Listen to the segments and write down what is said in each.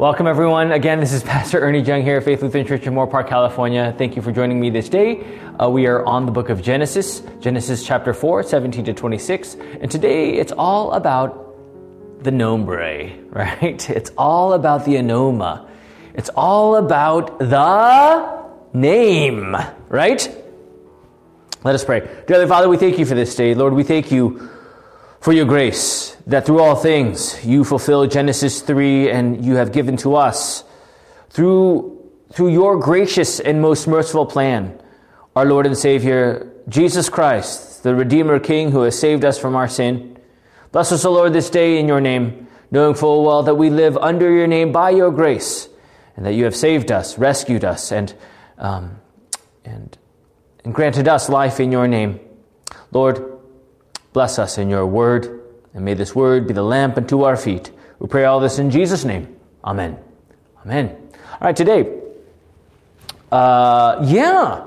Welcome, everyone. Again, this is Pastor Ernie Jung here at Faith Lutheran Church in Moorpark, California. Thank you for joining me this day. Uh, we are on the book of Genesis, Genesis chapter 4, 17 to 26. And today it's all about the nombre, right? It's all about the onoma. It's all about the name, right? Let us pray. Dear Father, we thank you for this day. Lord, we thank you for your grace, that through all things you fulfill Genesis 3 and you have given to us through, through your gracious and most merciful plan, our Lord and Savior, Jesus Christ, the Redeemer King who has saved us from our sin. Bless us, O Lord, this day in your name, knowing full well that we live under your name by your grace, and that you have saved us, rescued us, and, um, and, and granted us life in your name. Lord, Bless us in your word, and may this word be the lamp unto our feet. We pray all this in Jesus' name. Amen. Amen. All right, today, uh, yeah,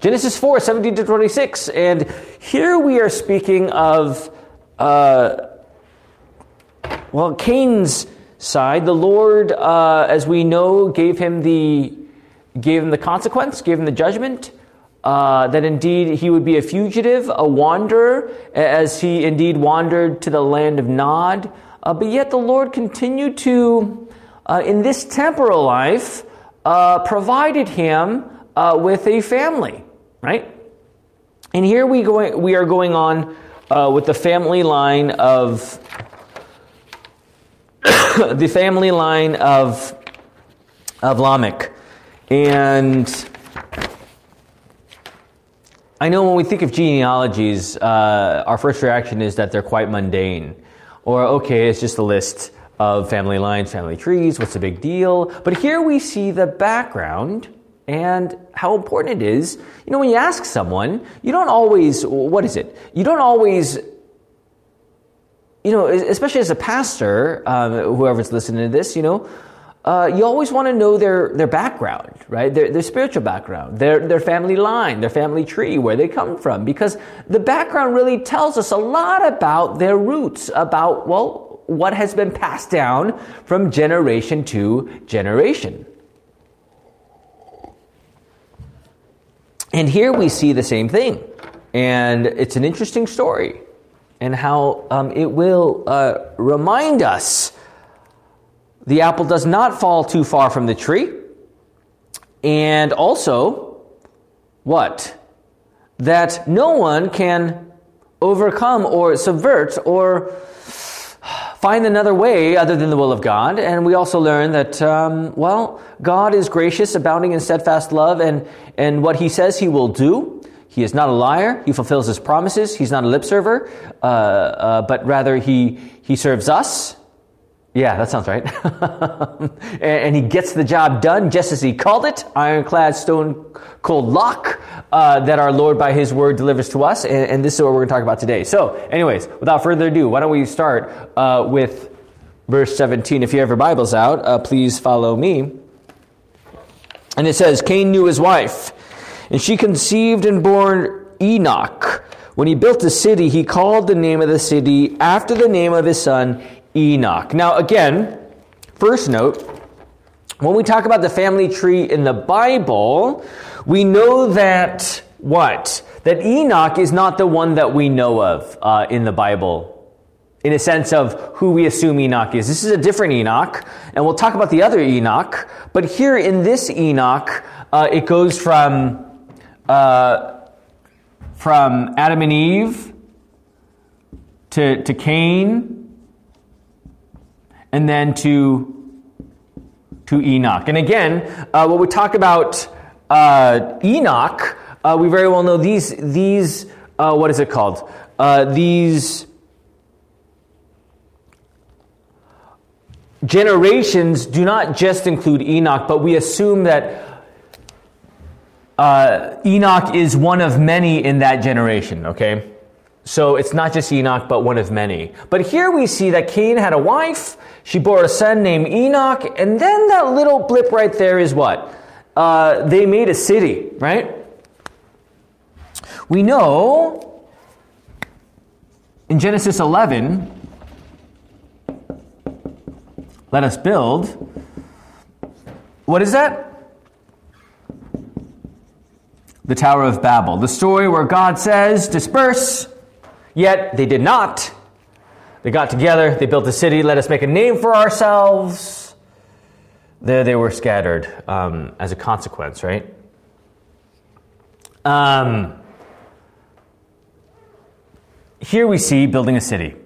Genesis 4, 17 to 26. And here we are speaking of, uh, well, Cain's side. The Lord, uh, as we know, gave him the gave him the consequence, gave him the judgment uh, that indeed he would be a fugitive, a wanderer, as he indeed wandered to the land of Nod. Uh, but yet the Lord continued to, uh, in this temporal life, uh, provided him uh, with a family, right? And here we, go, we are going on with the family line of the family line of of Lamech, and I know when we think of genealogies, uh, our first reaction is that they're quite mundane. Or, okay, it's just a list of family lines, family trees, what's the big deal? But here we see the background and how important it is. You know, when you ask someone, you don't always, what is it? You don't always you know, especially as a pastor, um, whoever's listening to this, you know, uh, you always want to know their, their background, right? Their, their spiritual background, their, their family line, their family tree, where they come from, because the background really tells us a lot about their roots, about, well, what has been passed down from generation to generation. And here we see the same thing. And it's an interesting story, and how um, it will uh, remind us the apple does not fall too far from the tree. And also, what? That no one can overcome or subvert or find another way other than the will of God. And we also learn that, um, well, God is gracious, abounding in steadfast love, and, and what he says he will do. He is not a liar. He fulfills his promises. He's not a lip server, uh, uh, but rather he, he serves us yeah, that sounds right. and he gets the job done just as he called it, ironclad, stone cold lock uh, that our Lord by his word delivers to us. And, and, this is what we're going to talk about today. So, anyways, without further ado, why don't we start uh, with verse 17? If you have your Bibles out, uh, please follow me. And it says, Cain knew his wife, and she conceived and bore Enoch. When he built a city, he called the name of the city after the name of his son, Enoch. Now, again, first note, when we talk about the family tree in the Bible, we know that what? That Enoch is not the one that we know of uh, in the Bible in a sense of who we assume Enoch is. This is a different Enoch, and we'll talk about the other Enoch. But here in this Enoch, uh, it goes from uh, from Adam and Eve to, to Cain and then to to Enoch. And again, uh, when we talk about uh, Enoch, uh, we very well know these these uh, what is it called? Uh, these generations do not just include Enoch, but we assume that. Uh, Enoch is one of many in that generation, okay? So it's not just Enoch, but one of many. But here we see that Cain had a wife, she bore a son named Enoch, and then that little blip right there is what? Uh, they made a city, right? We know in Genesis 11, let us build What is that? The Tower of Babel. The story where God says, disperse, yet they did not. They got together, they built a city, let us make a name for ourselves. There they were scattered um, as a consequence, right? Um, here we see building a city,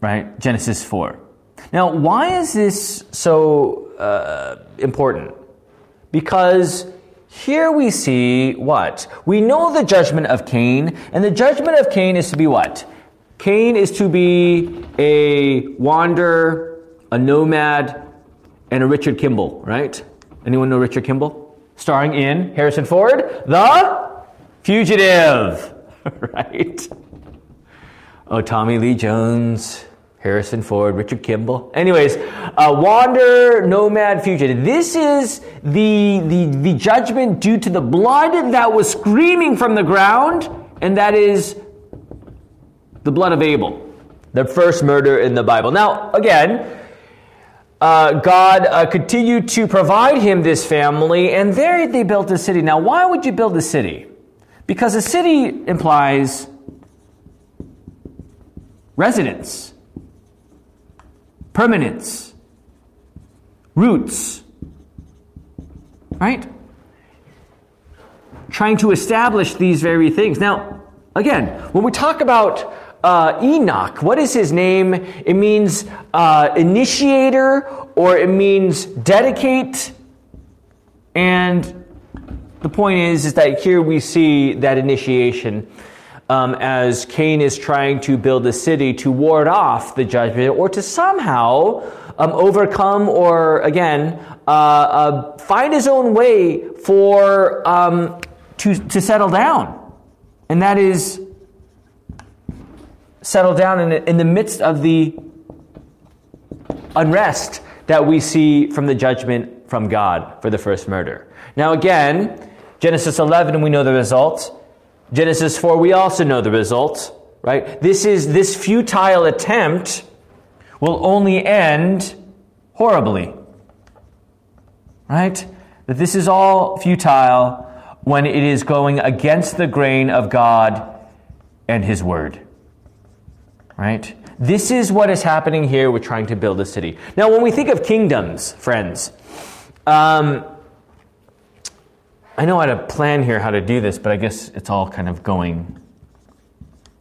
right? Genesis 4. Now, why is this so uh, important? Because here we see what? We know the judgment of Cain, and the judgment of Cain is to be what? Cain is to be a wanderer, a nomad, and a Richard Kimble, right? Anyone know Richard Kimble? Starring in Harrison Ford, The Fugitive, right? Oh, Tommy Lee Jones, Harrison Ford, Richard Kimble. Anyways, uh, wander, nomad, fugitive. This is the, the, the judgment due to the blood that was screaming from the ground, and that is the blood of Abel, the first murder in the Bible. Now, again, uh, God uh, continued to provide him this family, and there they built a city. Now, why would you build a city? Because a city implies residence, permanence, roots, right? Trying to establish these very things. Now, again, when we talk about uh, Enoch, what is his name? It means uh, initiator or it means dedicate. And the point is, is that here we see that initiation um, as Cain is trying to build a city to ward off the judgment or to somehow um, overcome or, again, uh, uh, find his own way for um, to, to settle down. And that is settle down in, in the midst of the unrest that we see from the judgment from God for the first murder. Now, again, Genesis 11, we know the result. Genesis 4, we also know the result, right? This is this futile attempt will only end horribly. Right? That this is all futile when it is going against the grain of God and His Word. Right? This is what is happening here with trying to build a city. Now, when we think of kingdoms, friends, um, I know I had a plan here how to do this, but I guess it's all kind of going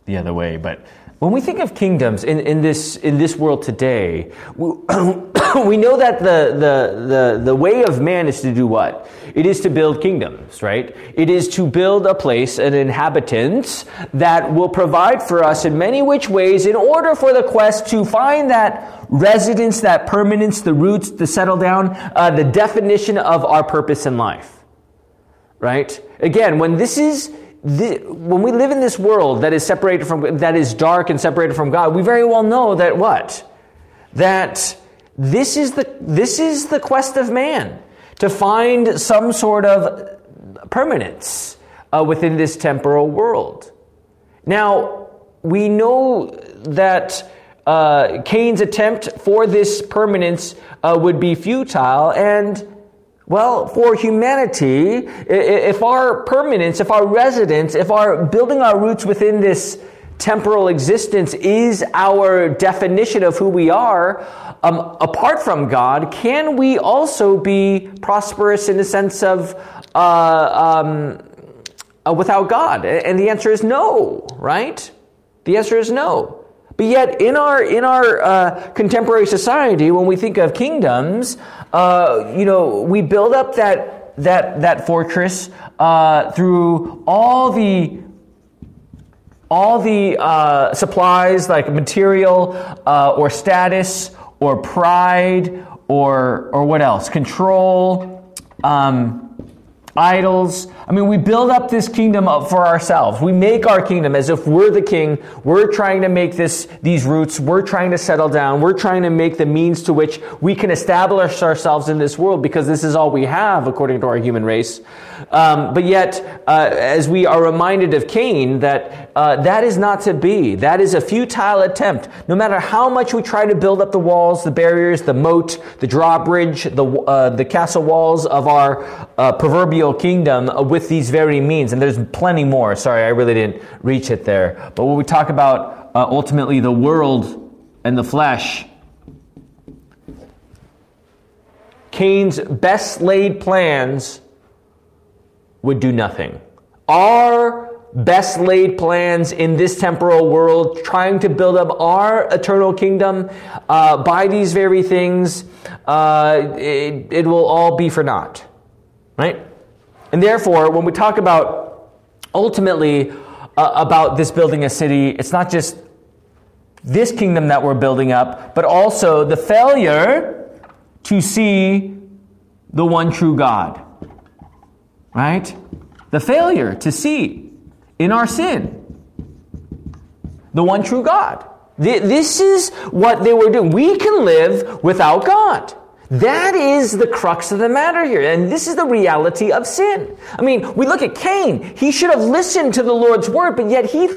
the other way. But when we think of kingdoms in, in, this, in this world today, we, we know that the, the, the, the way of man is to do what? It is to build kingdoms, right? It is to build a place, an inhabitants that will provide for us in many which ways in order for the quest to find that residence, that permanence, the roots, the settle down, uh, the definition of our purpose in life right? Again, when this is the, when we live in this world that is separated from that is dark and separated from God, we very well know that what that this is the this is the quest of man to find some sort of permanence uh, within this temporal world. Now we know that uh, Cain's attempt for this permanence uh, would be futile and well, for humanity, if our permanence, if our residence, if our building our roots within this temporal existence is our definition of who we are, um, apart from God, can we also be prosperous in the sense of uh, um, uh, without God? And the answer is no, right? The answer is no. But yet, in our in our uh, contemporary society, when we think of kingdoms, uh, you know, we build up that that that fortress uh, through all the all the uh, supplies like material uh, or status or pride or or what else? Control. Um, idols. I mean, we build up this kingdom for ourselves. We make our kingdom as if we're the king. We're trying to make this, these roots. We're trying to settle down. We're trying to make the means to which we can establish ourselves in this world because this is all we have according to our human race. Um, but yet, uh, as we are reminded of Cain, that uh, that is not to be. That is a futile attempt. No matter how much we try to build up the walls, the barriers, the moat, the drawbridge, the uh, the castle walls of our uh, kingdom with these very means, and there's plenty more. Sorry, I really didn't reach it there. But when we talk about uh, ultimately the world and the flesh. Cain's best laid plans would do nothing. Our best laid plans in this temporal world, trying to build up our eternal kingdom uh, by these very things, uh, it, it will all be for naught. Right? And therefore, when we talk about ultimately uh, about this building a city, it's not just this kingdom that we're building up, but also the failure to see the one true God right? The failure to see in our sin the one true God. This is what they were doing. We can live without God. That is the crux of the matter here. And this is the reality of sin. I mean, we look at Cain. He should have listened to the Lord's word, but yet he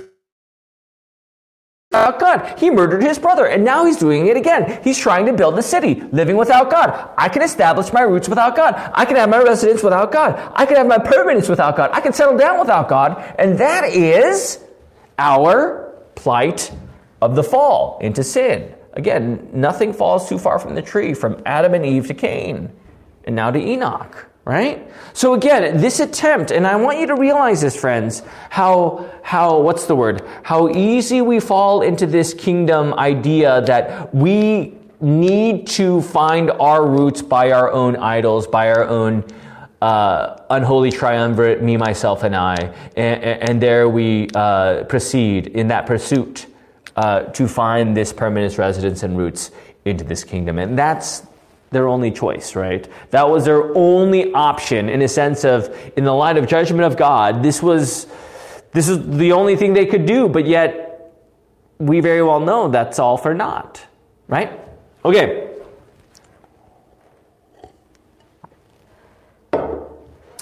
without God. He murdered his brother, and now he's doing it again. He's trying to build a city, living without God. I can establish my roots without God. I can have my residence without God. I can have my permanence without God. I can settle down without God. And that is our plight of the fall into sin. Again, nothing falls too far from the tree, from Adam and Eve to Cain, and now to Enoch right? So again, this attempt, and I want you to realize this, friends, how, how, what's the word? How easy we fall into this kingdom idea that we need to find our roots by our own idols, by our own uh, unholy triumvirate, me, myself, and I. And, and there we uh, proceed in that pursuit uh, to find this permanent residence and roots into this kingdom. And that's their only choice, right? That was their only option in a sense of, in the light of judgment of God, this was, this is the only thing they could do, but yet we very well know that's all for naught, right? Okay.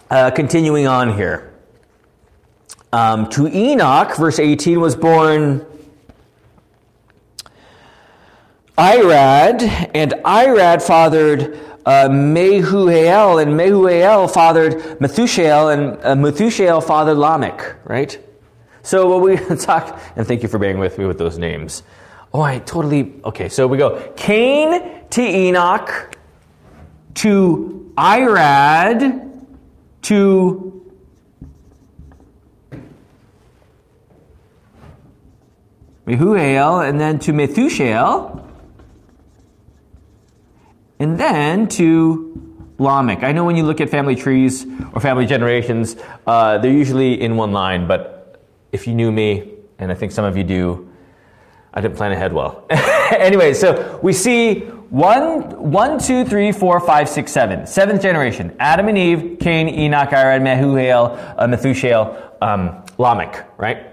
Uh, continuing on here. Um, to Enoch, verse 18, was born Irad, and Irad fathered uh, and Mehuhael fathered Methushael, and uh, Methushael fathered Lamech, right? So what we talk, and thank you for bearing with me with those names. Oh, I totally, okay, so we go Cain to Enoch, to Irad, to Mehuhael, and then to Methushael, and then to Lamech. I know when you look at family trees or family generations, uh, they're usually in one line, but if you knew me, and I think some of you do, I didn't plan ahead well. anyway, so we see one, one, two, three, four, five, six, seven. Seventh generation. Adam and Eve, Cain, Enoch, Irad, Mehuhael, uh, Methushael, um, Lamech, right?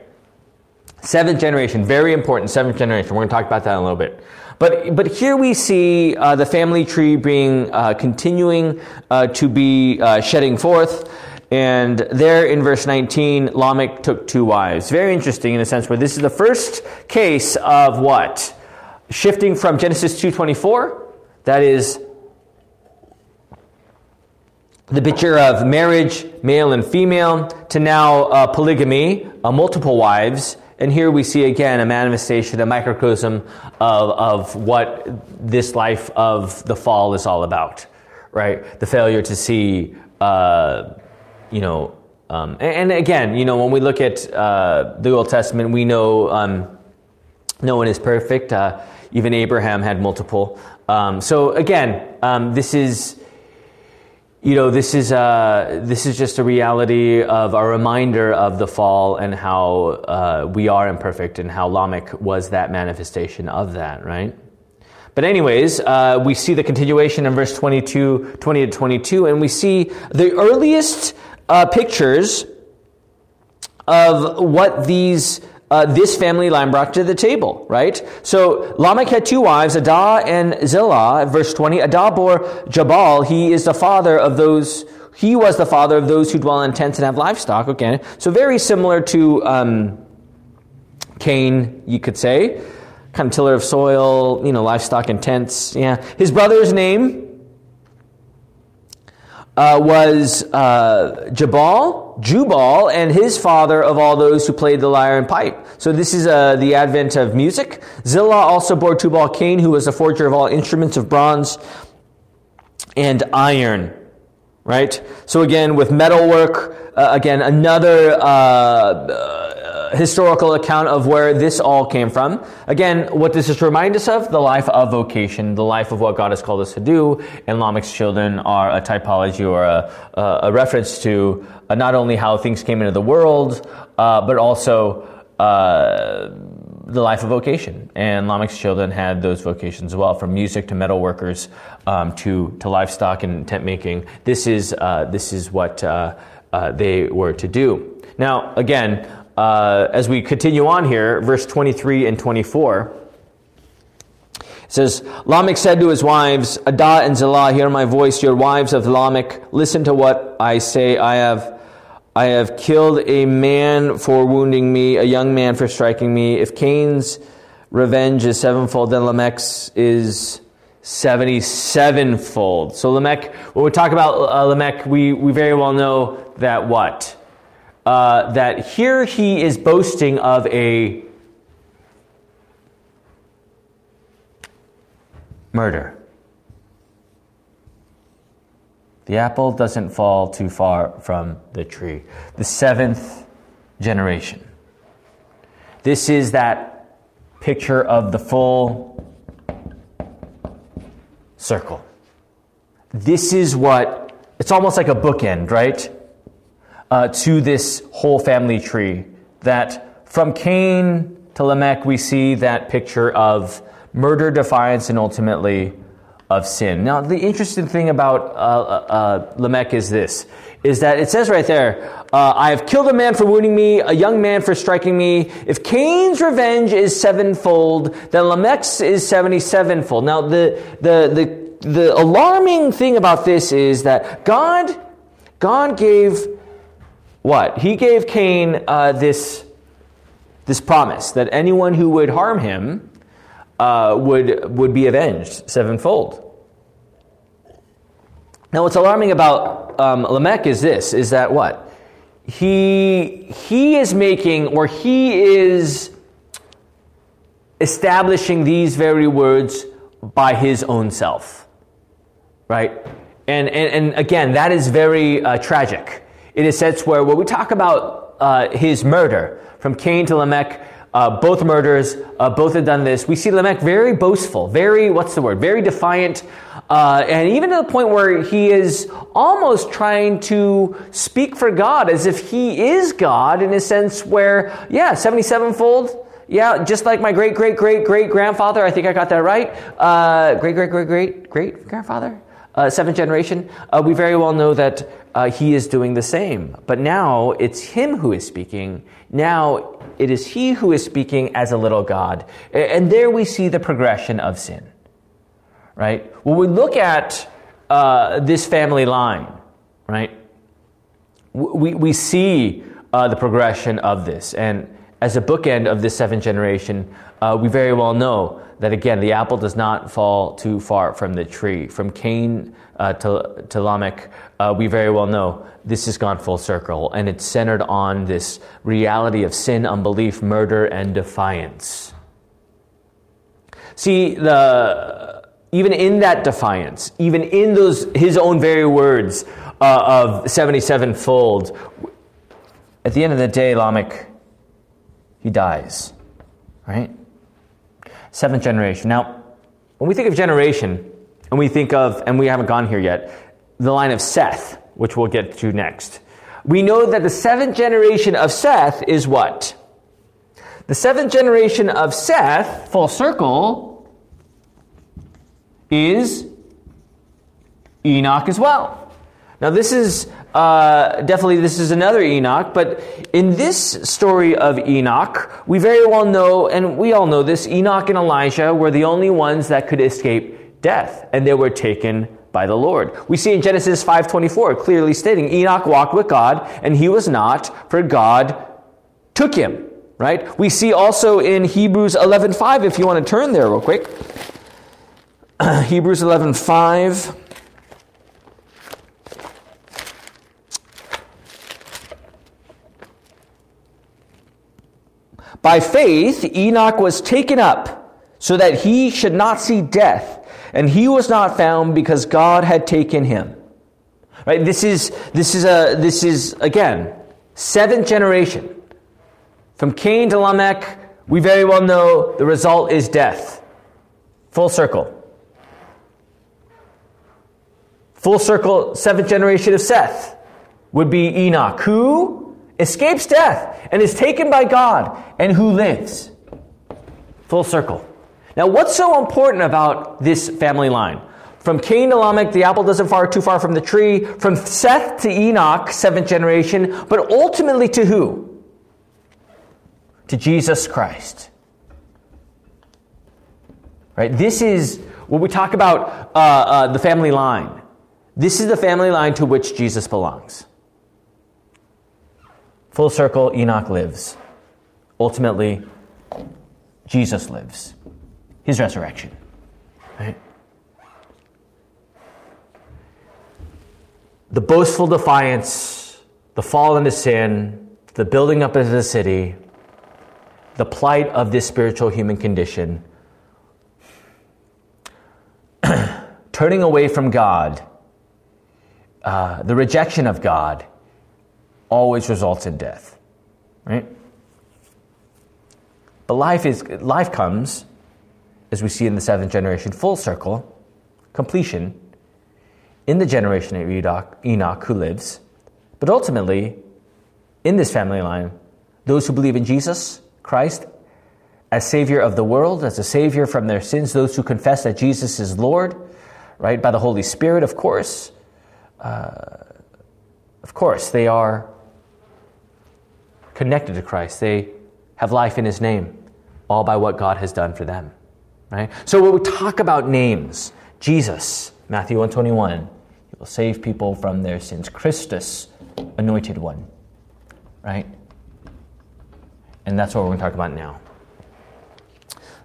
Seventh generation, very important, seventh generation. We're going to talk about that in a little bit. But, but here we see uh, the family tree being uh, continuing uh, to be uh, shedding forth. And there in verse 19, Lamech took two wives. Very interesting in a sense where this is the first case of what? Shifting from Genesis 2.24, that is the picture of marriage, male and female, to now uh, polygamy, uh, multiple wives, and here we see again a manifestation, a microcosm of, of what this life of the fall is all about, right? The failure to see, uh, you know, um, and, and, again, you know, when we look at uh, the Old Testament, we know um, no one is perfect. Uh, even Abraham had multiple. Um, so again, um, this is you know, this is, uh, this is just a reality of a reminder of the fall and how uh, we are imperfect and how Lamech was that manifestation of that, right? But anyways, uh, we see the continuation in verse 22, 20 to 22, and we see the earliest uh, pictures of what these uh, this family line brought to the table, right? So Lamech had two wives, Adah and Zillah. Verse 20, Adah bore Jabal. He is the father of those, he was the father of those who dwell in tents and have livestock. Okay. So very similar to um, Cain, you could say. Kind of tiller of soil, you know, livestock and tents. Yeah. His brother's name uh, was uh, Jabal, Jubal, and his father of all those who played the lyre and pipe. So this is uh, the advent of music. Zillah also bore Tubal Cain, who was a forger of all instruments of bronze and iron. Right? So again, with metalwork, uh, again, another uh, historical account of where this all came from. Again, what this remind us of? The life of vocation, the life of what God has called us to do. And Lamech's children are a typology or a, a reference to uh, not only how things came into the world, uh, but also uh, the life of vocation. And Lamech's children had those vocations as well, from music to metal workers um, to, to livestock and tent making. This is, uh, this is what uh, uh, they were to do. Now, again, uh, as we continue on here, verse 23 and 24. It says, Lamech said to his wives, Adah and Zillah, hear my voice, your wives of Lamech, listen to what I say. I have, I have killed a man for wounding me, a young man for striking me. If Cain's revenge is sevenfold, then Lamech's is 77fold. So Lamech, when we talk about uh, Lamech, we, we very well know that what? Uh, that here he is boasting of a murder. The apple doesn't fall too far from the tree. The seventh generation. This is that picture of the full circle. This is what, it's almost like a bookend, right? Uh, to this whole family tree. That from Cain to Lamech, we see that picture of murder, defiance, and ultimately of sin. Now, the interesting thing about uh, uh, uh Lamech is this: is that it says right there, uh, "I have killed a man for wounding me, a young man for striking me. If Cain's revenge is sevenfold, then Lamech's is seventy-sevenfold." Now, the the the the alarming thing about this is that God God gave what? He gave Cain uh, this, this promise that anyone who would harm him uh, would, would be avenged sevenfold. Now, what's alarming about um, Lamech is this: is that what he he is making, or he is establishing these very words by his own self, right? And and, and again, that is very uh, tragic it is said where, where we talk about uh, his murder from Cain to Lamech, uh, both murders, uh, both have done this. We see Lamech very boastful, very, what's the word, very defiant, uh, and even to the point where he is almost trying to speak for God as if he is God in a sense where, yeah, 77 fold, yeah, just like my great, great, great, great grandfather, I think I got that right. Uh, great, great, great, great, great grandfather? uh, seventh generation, uh, we very well know that uh, he is doing the same. But now it's him who is speaking. Now it is he who is speaking as a little God. And there we see the progression of sin. Right? When we look at uh, this family line, right, we, we see uh, the progression of this. And as a bookend of this seventh generation, uh, we very well know that again, the apple does not fall too far from the tree. From Cain uh, to, to Lamech, uh, we very well know this has gone full circle, and it's centered on this reality of sin, unbelief, murder, and defiance. See, the, even in that defiance, even in those his own very words uh, of 77 fold, at the end of the day, Lamech, he dies, right? seventh generation. Now, when we think of generation, and we think of, and we haven't gone here yet, the line of Seth, which we'll get to next. We know that the seventh generation of Seth is what? The seventh generation of Seth, full circle, is Enoch as well. Now, this is uh, definitely this is another Enoch, but in this story of Enoch, we very well know, and we all know this: Enoch and Elijah were the only ones that could escape death, and they were taken by the Lord. We see in Genesis 5:24 clearly stating Enoch walked with God and he was not for God took him, right? We see also in Hebrews 11:5 if you want to turn there real quick. Hebrews 11:5 By faith Enoch was taken up so that he should not see death and he was not found because God had taken him. Right? This is this is a this is again seventh generation. From Cain to Lamech, we very well know the result is death. Full circle. Full circle, seventh generation of Seth would be Enoch, who escapes death and is taken by God and who lives. Full circle. Now, what's so important about this family line? From Cain to Lamech, the apple doesn't fall too far from the tree. From Seth to Enoch, seventh generation, but ultimately to who? To Jesus Christ. Right? This is when we talk about uh, uh, the family line. This is the family line to which Jesus belongs. Full circle, Enoch lives. Ultimately, Jesus lives his resurrection. Right? The boastful defiance, the fall into sin, the building up of the city, the plight of this spiritual human condition, turning away from God, uh, the rejection of God, always results in death. Right? But life is life comes as we see in the seventh generation, full circle, completion, in the generation of Enoch, Enoch who lives. But ultimately, in this family line, those who believe in Jesus Christ as Savior of the world, as a Savior from their sins, those who confess that Jesus is Lord, right, by the Holy Spirit, of course, uh, of course, they are connected to Christ. They have life in His name, all by what God has done for them. Right? So when we talk about names, Jesus, Matthew 121, he will save people from their sins. Christus, anointed one. Right? And that's what we're going to talk about now.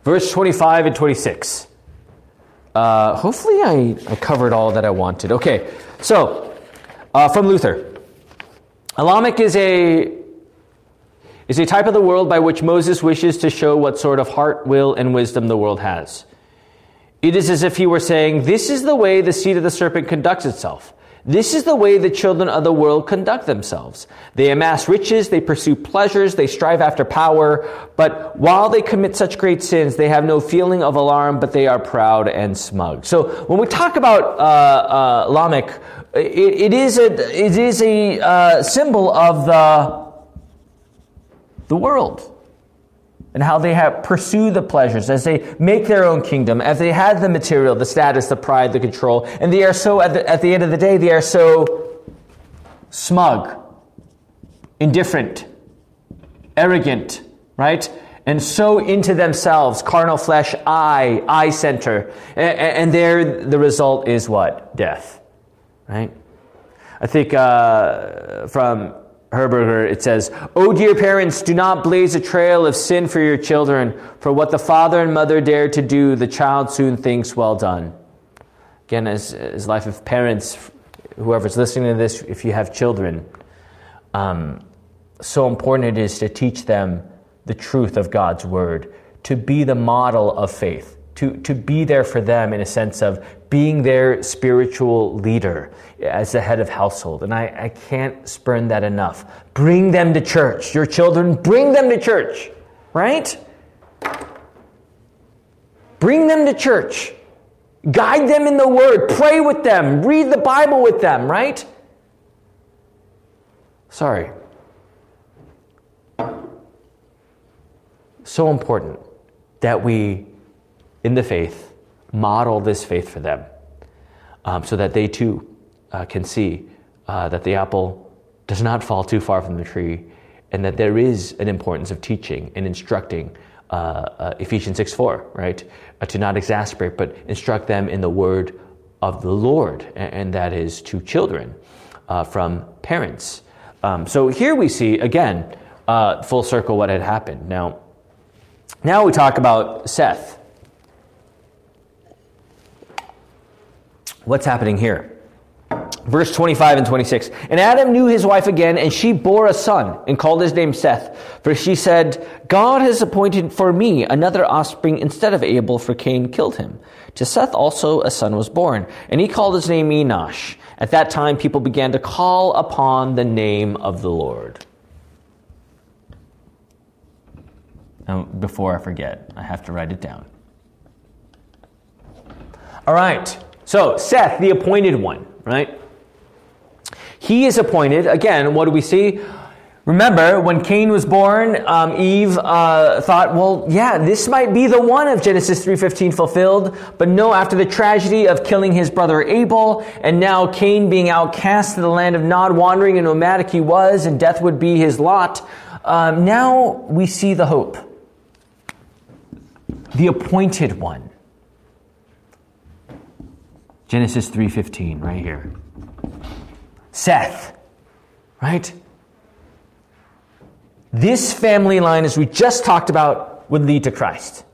Verse 25 and 26. Uh, hopefully, I, I covered all that I wanted. Okay, so uh, from Luther. Alamic is a is a type of the world by which Moses wishes to show what sort of heart, will, and wisdom the world has. It is as if he were saying, This is the way the seed of the serpent conducts itself. This is the way the children of the world conduct themselves. They amass riches, they pursue pleasures, they strive after power, but while they commit such great sins, they have no feeling of alarm, but they are proud and smug. So when we talk about uh, uh, Lamech, it, it is a, it is a uh, symbol of the the world and how they have pursue the pleasures as they make their own kingdom, as they have the material, the status, the pride, the control, and they are so at the, at the end of the day, they are so smug, indifferent, arrogant, right? And so into themselves, carnal flesh, I, I center. And, and there, the result is what? Death, right? I think uh, from Herberger, it says, Oh, dear parents, do not blaze a trail of sin for your children, for what the father and mother dare to do, the child soon thinks well done. Again, as, as life of parents, whoever's listening to this, if you have children, um, so important it is to teach them the truth of God's word, to be the model of faith to, to be there for them in a sense of being their spiritual leader as the head of household. And I, I can't spurn that enough. Bring them to church. Your children, bring them to church, right? Bring them to church. Guide them in the Word. Pray with them. Read the Bible with them, right? Sorry. So important that we in the faith, model this faith for them um, so that they too uh, can see uh, that the apple does not fall too far from the tree, and that there is an importance of teaching and instructing. Uh, uh, Ephesians 6 4, right? Uh, to not exasperate, but instruct them in the word of the Lord, and, and that is to children uh, from parents. Um, so here we see, again, full circle what had happened. Now, now we talk about Seth. What's happening here? Verse 25 and 26. And Adam knew his wife again, and she bore a son, and called his name Seth. For she said, God has appointed for me another offspring instead of Abel, for Cain killed him. To Seth also a son was born, and he called his name Enosh. At that time, people began to call upon the name of the Lord. Now, before I forget, I have to write it down. All right. So, Seth, the appointed one, right? He is appointed. Again, what do we see? Remember, when Cain was born, um, Eve uh, thought, well, yeah, this might be the one of Genesis 3.15 fulfilled. But no, after the tragedy of killing his brother Abel, and now Cain being outcast to the land of Nod, wandering and nomadic he was, and death would be his lot, um, now we see the hope. The appointed one. Genesis 3.15, right here. Seth, right? This family line, as we just talked about, would lead to Christ.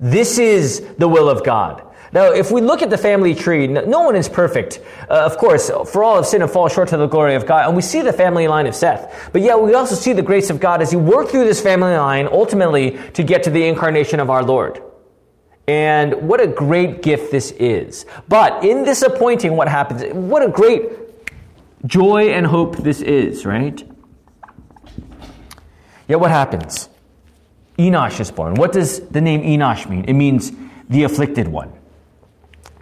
This is the will of God. Now, if we look at the family tree, no one is perfect. Uh, of course, for all have sinned and fall short to the glory of God. And we see the family line of Seth. But yet we also see the grace of God as he worked through this family line ultimately to get to the incarnation of our Lord. And what a great gift this is. But in this appointing, what happens? What a great joy and hope this is, right? Yet what happens? Enosh is born. What does the name Enosh mean? It means the afflicted one.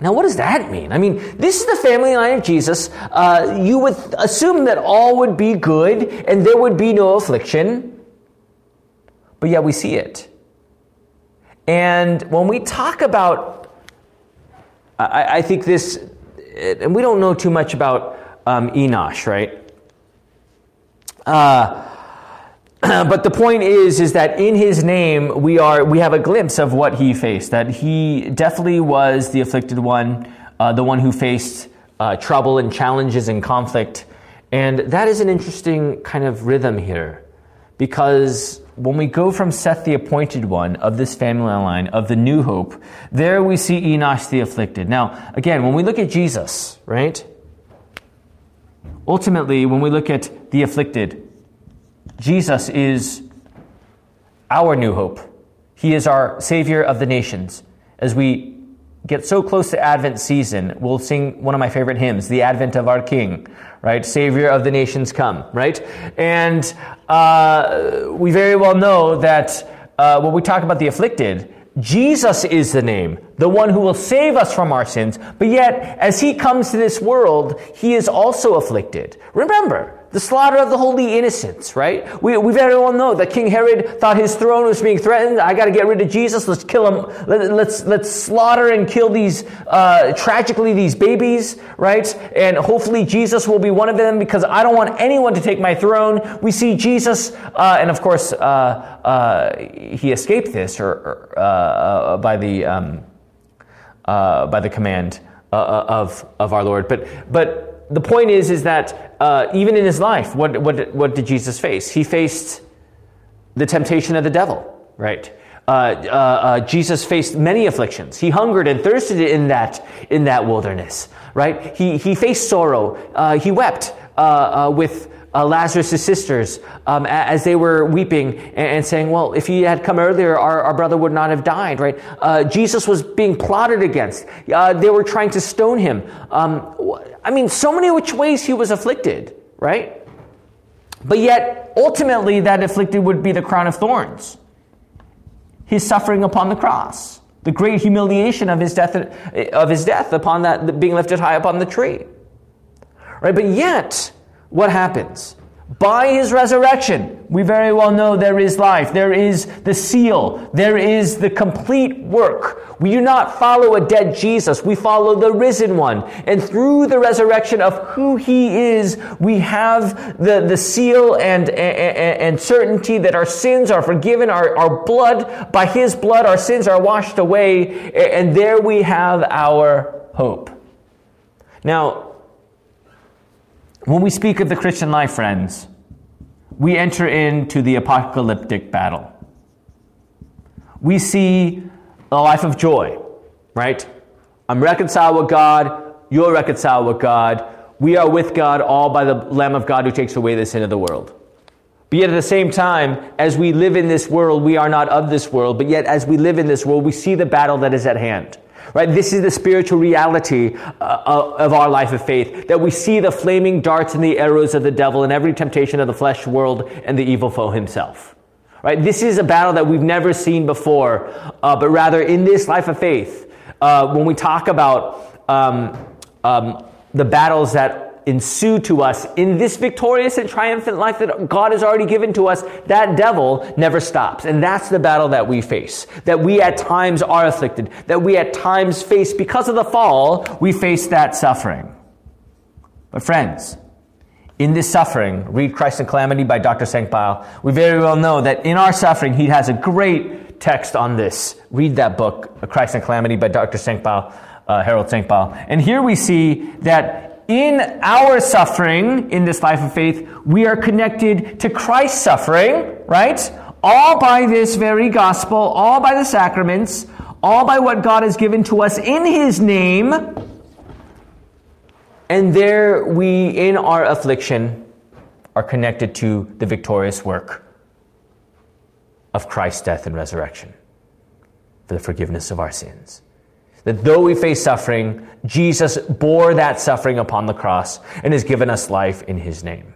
Now, what does that mean? I mean, this is the family line of Jesus. Uh, you would assume that all would be good and there would be no affliction, but yet we see it. And when we talk about, I, I think this, and we don't know too much about um, Enosh, right? Uh, but the point is, is that in his name we are we have a glimpse of what he faced. That he definitely was the afflicted one, uh, the one who faced uh, trouble and challenges and conflict, and that is an interesting kind of rhythm here, because when we go from Seth the appointed one of this family line of the new hope, there we see Enosh the afflicted. Now, again, when we look at Jesus, right? Ultimately, when we look at the afflicted, Jesus is our new hope. He is our Savior of the nations. As we get so close to Advent season, we'll sing one of my favorite hymns, The Advent of Our King, right? Savior of the nations come, right? And uh, we very well know that uh, when we talk about the afflicted, Jesus is the name, the one who will save us from our sins. But yet, as he comes to this world, he is also afflicted. Remember, the slaughter of the holy innocents, right? We, we very well know that King Herod thought his throne was being threatened. I got to get rid of Jesus. Let's kill him. Let, let's, let's slaughter and kill these, uh, tragically, these babies, right? And hopefully Jesus will be one of them because I don't want anyone to take my throne. We see Jesus, uh, and of course, uh, uh he escaped this or, or uh, uh, by the, um, by the command of, of our Lord. But, but the point is, is that uh, even in his life, what, what, what did Jesus face? He faced the temptation of the devil, right? Uh, uh, uh, Jesus faced many afflictions. He hungered and thirsted in that in that wilderness, right? He he faced sorrow. Uh, he wept uh, with uh, Lazarus' sisters um, as they were weeping and, saying, Well, if he had come earlier, our, our brother would not have died, right? Uh, Jesus was being plotted against. Uh, they were trying to stone him. Um, I mean, so many which ways he was afflicted, right? But yet, ultimately, that afflicted would be the crown of thorns. His suffering upon the cross, the great humiliation of his death, of his death upon that being lifted high upon the tree. Right? But yet, what happens? By his resurrection, we very well know there is life. There is the seal. There is the complete work. We do not follow a dead Jesus. We follow the risen one. And through the resurrection of who he is, we have the, the seal and, and, and certainty that our sins are forgiven, our, our blood, by his blood, our sins are washed away. And there we have our hope. Now, when we speak of the Christian life, friends, we enter into the apocalyptic battle. We see a life of joy, right? I'm reconciled with God, you're reconciled with God. We are with God all by the Lamb of God who takes away the sin of the world. But yet at the same time, as we live in this world, we are not of this world, but yet as we live in this world, we see the battle that is at hand. Right? This is the spiritual reality uh, of our life of faith, that we see the flaming darts and the arrows of the devil and every temptation of the flesh world and the evil foe himself. Right? This is a battle that we've never seen before, uh, but rather in this life of faith, uh, when we talk about um, um, the battles that ensue to us in this victorious and triumphant life that God has already given to us, that devil never stops. And that's the battle that we face. That we at times are afflicted. That we at times face, because of the fall, we face that suffering. But friends, in this suffering, read Christ in Calamity by Dr. Senkbeil, we very well know that in our suffering, he has a great text on this. Read that book, Christ in Calamity by Dr. Senkbeil, uh, Harold Senkbeil. And here we see that in our suffering in this life of faith, we are connected to Christ's suffering, right? All by this very gospel, all by the sacraments, all by what God has given to us in His name. And there we, in our affliction, are connected to the victorious work of Christ's death and resurrection for the forgiveness of our sins. That though we face suffering, Jesus bore that suffering upon the cross and has given us life in his name.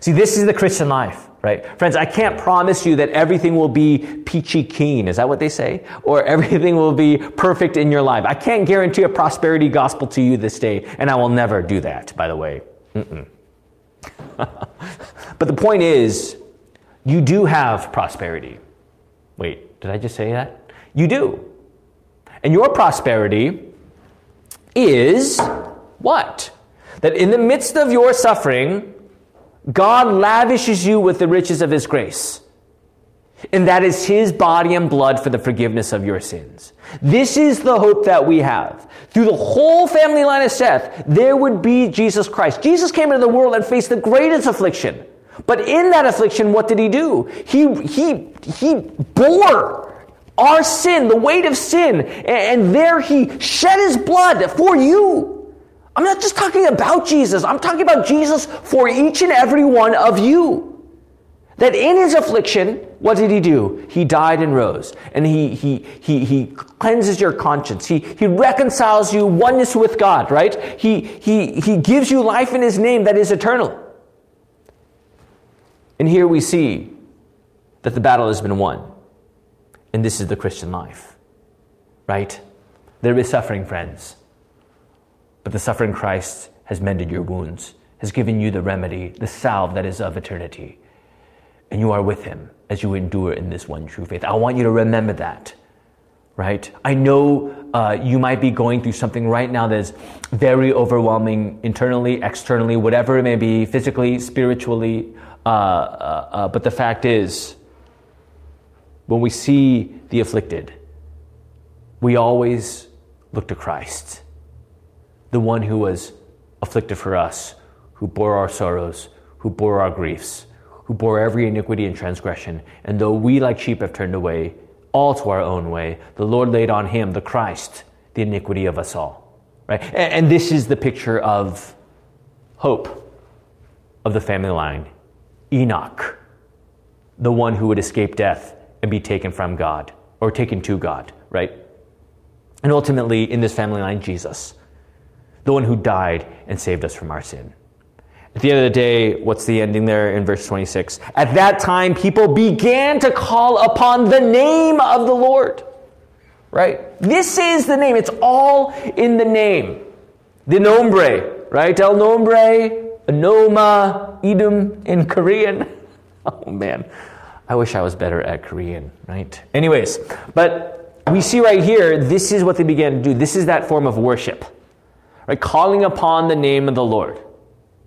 See, this is the Christian life, right? Friends, I can't promise you that everything will be peachy keen. Is that what they say? Or everything will be perfect in your life. I can't guarantee a prosperity gospel to you this day, and I will never do that, by the way. but the point is, you do have prosperity. Wait, did I just say that? You do. And your prosperity is what? That in the midst of your suffering, God lavishes you with the riches of His grace. And that is His body and blood for the forgiveness of your sins. This is the hope that we have. Through the whole family line of Seth, there would be Jesus Christ. Jesus came into the world and faced the greatest affliction. But in that affliction, what did He do? He, he, he bore our sin, the weight of sin, and there he shed his blood for you. I'm not just talking about Jesus, I'm talking about Jesus for each and every one of you. That in his affliction, what did he do? He died and rose. And he, he, he, he cleanses your conscience. He, he reconciles you oneness with God, right? He, he, he gives you life in his name that is eternal. And here we see that the battle has been won. And this is the Christian life, right? There is suffering, friends. But the suffering Christ has mended your wounds, has given you the remedy, the salve that is of eternity. And you are with him as you endure in this one true faith. I want you to remember that, right? I know uh, you might be going through something right now that is very overwhelming internally, externally, whatever it may be, physically, spiritually. Uh, uh, uh but the fact is, when we see the afflicted, we always look to Christ, the one who was afflicted for us, who bore our sorrows, who bore our griefs, who bore every iniquity and transgression. And though we like sheep have turned away, all to our own way, the Lord laid on him, the Christ, the iniquity of us all. Right? And, this is the picture of hope of the family line. Enoch, the one who would escape death and be taken from God or taken to God, right? And ultimately, in this family line, Jesus, the one who died and saved us from our sin. At the end of the day, what's the ending there in verse 26? At that time, people began to call upon the name of the Lord. Right? This is the name. It's all in the name. The nombre, right? El nombre Anoma, Edom in Korean. Oh man, I wish I was better at Korean, right? Anyways, but we see right here, this is what they began to do. This is that form of worship, right? Calling upon the name of the Lord.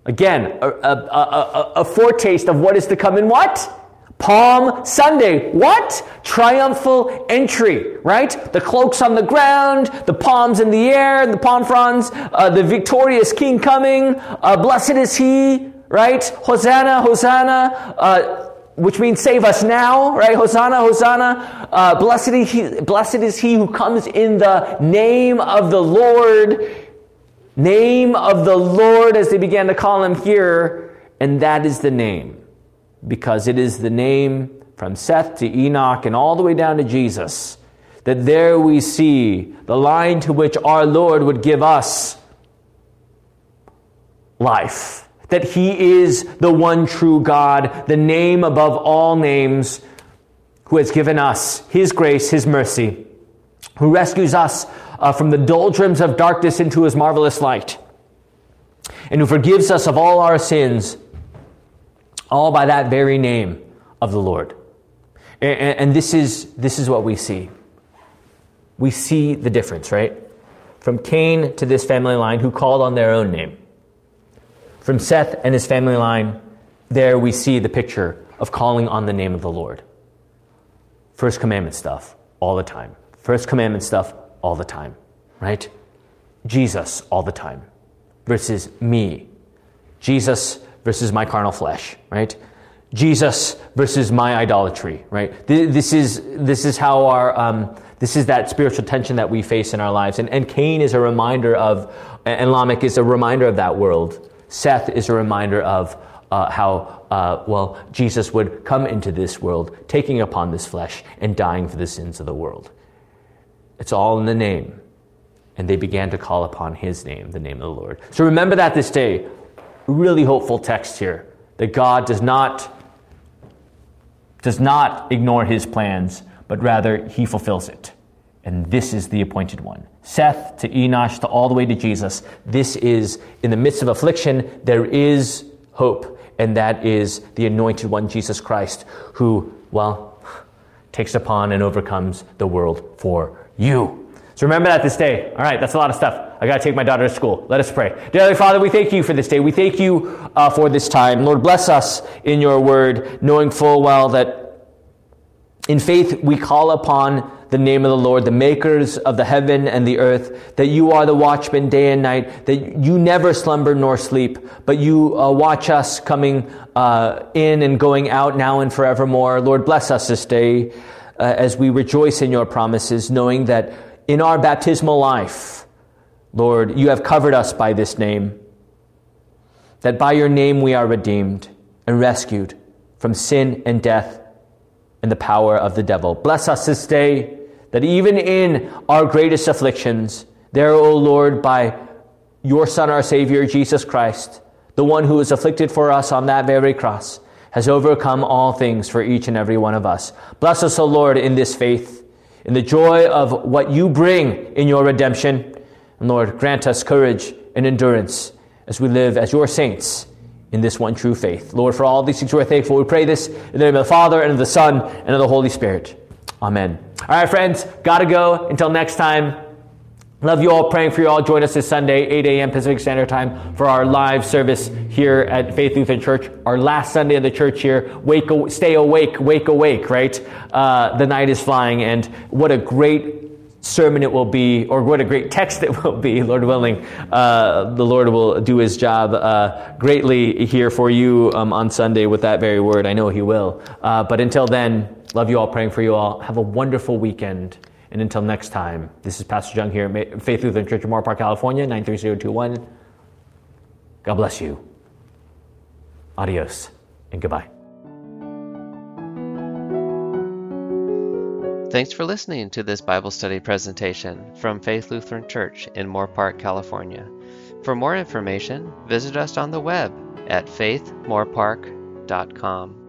Again, a, a, a, a foretaste of what is to come in what? Palm Sunday. What? Triumphal entry, right? The cloaks on the ground, the palms in the air, the palm fronds, uh, the victorious king coming. Uh, blessed is he, right? Hosanna, Hosanna. Uh, which means save us now, right? Hosanna, Hosanna. Uh, blessed, is he, blessed is he who comes in the name of the Lord. Name of the Lord, as they began to call him here, and that is the name because it is the name from Seth to Enoch and all the way down to Jesus that there we see the line to which our Lord would give us life. That He is the one true God, the name above all names, who has given us His grace, His mercy, who rescues us uh, from the doldrums of darkness into His marvelous light, and who forgives us of all our sins all by that very name of the Lord. And, and, this, is, this is what we see. We see the difference, right? From Cain to this family line who called on their own name. From Seth and his family line, there we see the picture of calling on the name of the Lord. First commandment stuff, all the time. First commandment stuff, all the time, right? Jesus, all the time, versus me. Jesus versus my carnal flesh, right? Jesus versus my idolatry, right? This is, this is how our, um, this is that spiritual tension that we face in our lives. And, and Cain is a reminder of, and Lamech is a reminder of that world. Seth is a reminder of uh, how, uh, well, Jesus would come into this world, taking upon this flesh and dying for the sins of the world. It's all in the name. And they began to call upon his name, the name of the Lord. So remember that this day really hopeful text here that God does not does not ignore his plans, but rather he fulfills it. And this is the appointed one. Seth to Enosh to all the way to Jesus. This is in the midst of affliction, there is hope, and that is the anointed one, Jesus Christ, who, well, takes upon and overcomes the world for you. So remember that this day. All right, that's a lot of stuff. I got to take my daughter to school. Let us pray. Dear Father, we thank you for this day. We thank you uh, for this time. Lord, bless us in your word, knowing full well that in faith we call upon the name of the Lord, the makers of the heaven and the earth, that you are the watchman day and night, that you never slumber nor sleep, but you uh, watch us coming uh, in and going out now and forevermore. Lord, bless us this day uh, as we rejoice in your promises, knowing that in our baptismal life, Lord, you have covered us by this name, that by your name we are redeemed and rescued from sin and death and the power of the devil. Bless us this day, that even in our greatest afflictions, there, O Lord, by your Son, our Savior, Jesus Christ, the one who was afflicted for us on that very cross, has overcome all things for each and every one of us. Bless us, O Lord, in this faith in the joy of what you bring in your redemption. And Lord, grant us courage and endurance as we live as your saints in this one true faith. Lord, for all these things we're thankful. We pray this in the name of the Father, and of the Son, and of the Holy Spirit. Amen. All right, friends, gotta go. Until next time. Love you all, praying for you all. Join us this Sunday, 8 a.m. Pacific Standard Time, for our live service here at Faith Lutheran Church. Our last Sunday of the church here. Wake, stay awake, wake awake, right? Uh, the night is flying, and what a great sermon it will be, or what a great text it will be, Lord willing. Uh, the Lord will do his job uh, greatly here for you um, on Sunday with that very word. I know he will. Uh, but until then, love you all, praying for you all. Have a wonderful weekend. And until next time, this is Pastor Jung here at Faith Lutheran Church in Moorpark, California, 93021. God bless you. Adios and goodbye. Thanks for listening to this Bible study presentation from Faith Lutheran Church in Moorpark, California. For more information, visit us on the web at faithmoorpark.com.